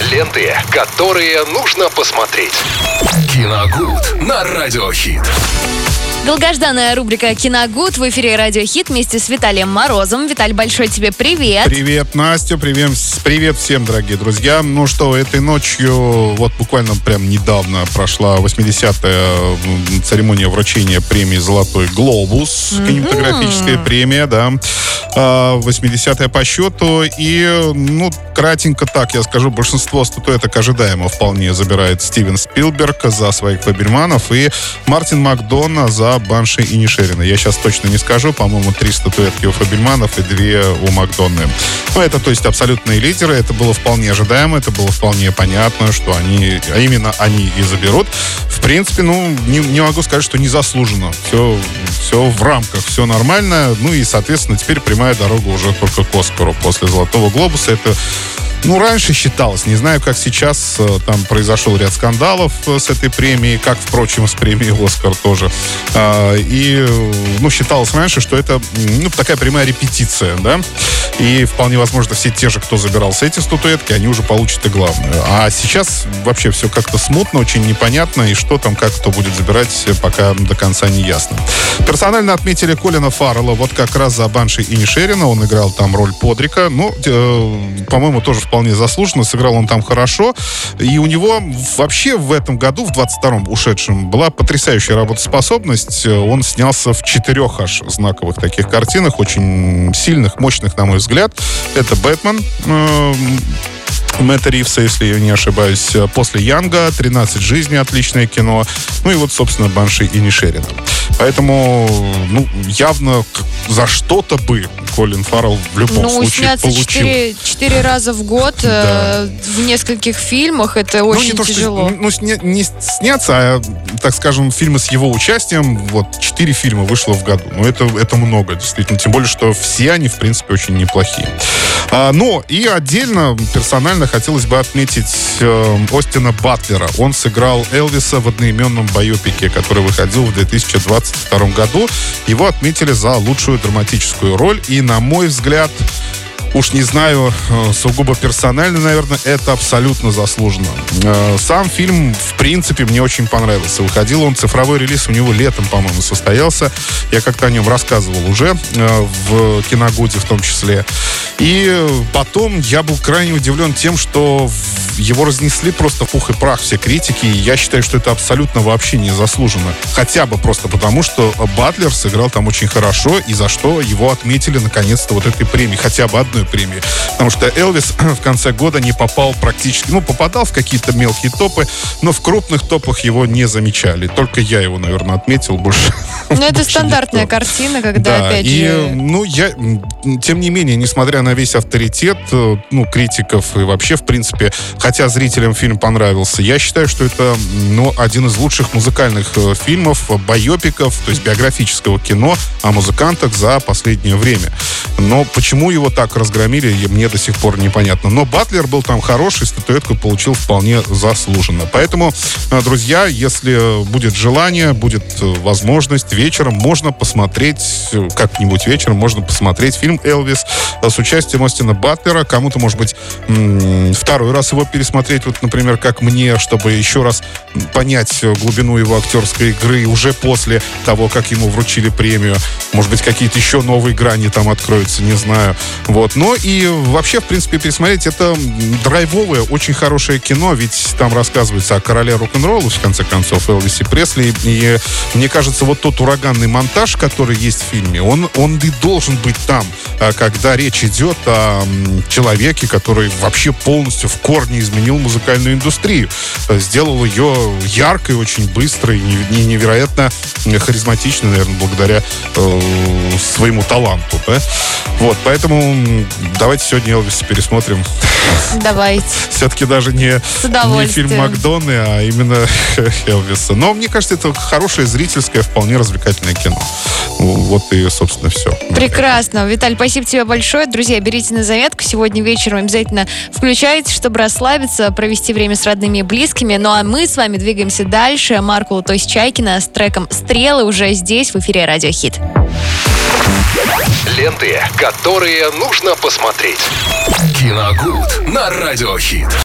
Ленты, которые нужно посмотреть. Киногуд на Радиохит. Долгожданная рубрика «Киногуд» в эфире «Радио Хит» вместе с Виталием Морозом. Виталь, большой тебе привет. Привет, Настя, привет, привет всем, дорогие друзья. Ну что, этой ночью, вот буквально прям недавно прошла 80-я церемония вручения премии «Золотой глобус», mm-hmm. кинематографическая премия, да, 80-я а, по счету. И, ну, кратенько так, я скажу, большинство статуэток ожидаемо вполне забирает Стивен Спилберг за своих Фабельманов и Мартин Макдона за Банши и Нишерина. Я сейчас точно не скажу. По-моему, три статуэтки у Фабельманов и две у Макдонны. Ну, это, то есть, абсолютные лидеры. Это было вполне ожидаемо. Это было вполне понятно, что они, а именно они и заберут. В принципе, ну, не, не могу сказать, что незаслуженно. Все, все в рамках, все нормально. Ну и, соответственно, теперь прямая дорога уже только к Оскару. После «Золотого глобуса» это ну, раньше считалось, не знаю, как сейчас, э, там произошел ряд скандалов э, с этой премией, как, впрочем, с премией «Оскар» тоже. А, и, ну, считалось раньше, что это, ну, такая прямая репетиция, да, и вполне возможно все те же, кто забирался эти статуэтки, они уже получат и главную. А сейчас вообще все как-то смутно, очень непонятно, и что там, как кто будет забирать, пока до конца не ясно. Персонально отметили Колина Фаррелла вот как раз за Банши и Нишерина, он играл там роль Подрика, ну, э, по-моему, тоже вполне заслуженно, сыграл он там хорошо. И у него вообще в этом году, в 22-м ушедшем, была потрясающая работоспособность. Он снялся в четырех аж знаковых таких картинах, очень сильных, мощных, на мой взгляд. Это «Бэтмен», э, Мэтта Ривса, если я не ошибаюсь, после Янга, «13 жизней», отличное кино. Ну и вот, собственно, Банши и Нишерина. Поэтому, ну, явно за что-то бы Колин Фаррелл в любом ну, случае сняться получил. Четыре, четыре раза в год да. э, в нескольких фильмах, это ну, очень не тяжело. То, что, ну, не, не сняться, а, так скажем, фильмы с его участием, вот, четыре фильма вышло в году. Ну, это, это много, действительно. Тем более, что все они, в принципе, очень неплохие. А, но и отдельно, персонально хотелось бы отметить э, Остина Батлера. Он сыграл Элвиса в одноименном боепике, который выходил в 2022 году. Его отметили за лучшую драматическую роль. И, на мой взгляд, уж не знаю, э, сугубо персонально, наверное, это абсолютно заслуженно. Э, сам фильм, в принципе, мне очень понравился. Выходил он, цифровой релиз у него летом, по-моему, состоялся. Я как-то о нем рассказывал уже э, в Киногуде в том числе. И потом я был крайне удивлен тем, что его разнесли просто пух и прах все критики, и я считаю, что это абсолютно вообще не заслуженно. Хотя бы просто потому, что Батлер сыграл там очень хорошо, и за что его отметили наконец-то вот этой премией, хотя бы одной премии. Потому что Элвис в конце года не попал практически, ну, попадал в какие-то мелкие топы, но в крупных топах его не замечали. Только я его, наверное, отметил больше. Ну, это стандартная никто. картина, когда да, опять и, же... ну, я, тем не менее, несмотря на весь авторитет, э, ну, критиков и вообще, в принципе, хотя зрителям фильм понравился, я считаю, что это, ну, один из лучших музыкальных э, фильмов, байопиков, то есть биографического кино о музыкантах за последнее время. Но почему его так разгромили, мне до сих пор непонятно. Но Батлер был там хороший, статуэтку получил вполне заслуженно. Поэтому, э, друзья, если будет желание, будет возможность, вечером можно посмотреть, как-нибудь вечером можно посмотреть фильм «Элвис» с участием Остина Батлера. Кому-то, может быть, второй раз его пересмотреть, вот, например, как мне, чтобы еще раз понять глубину его актерской игры уже после того, как ему вручили премию. Может быть, какие-то еще новые грани там откроются, не знаю. Вот. Но и вообще, в принципе, пересмотреть это драйвовое, очень хорошее кино, ведь там рассказывается о короле рок-н-ролла, в конце концов, Элвисе Пресли. И мне кажется, вот тот ураганный монтаж, который есть в фильме, он, он и должен быть там, а когда речь идет о человеке, который вообще полностью в корне изменил музыкальную индустрию. Сделал ее яркой, очень быстрой и невероятно харизматичной, наверное, благодаря э, своему таланту. Да? Вот, поэтому давайте сегодня Элвиса пересмотрим. Давайте. Все-таки даже не, не фильм Макдоны, а именно Элвиса. Но мне кажется, это хорошее зрительское, вполне развлекательное кино. Вот и, собственно, все. Прекрасно. Виталь, спасибо тебе большое. Друзья, берите на заметку. Сегодня вечером обязательно включайте, чтобы расслабиться, провести время с родными и близкими. Ну а мы с вами двигаемся дальше. Маркула, то есть Чайкина с треком «Стрелы» уже здесь, в эфире «Радио Хит». Ленты, которые нужно посмотреть. Киногуд на Радиохит.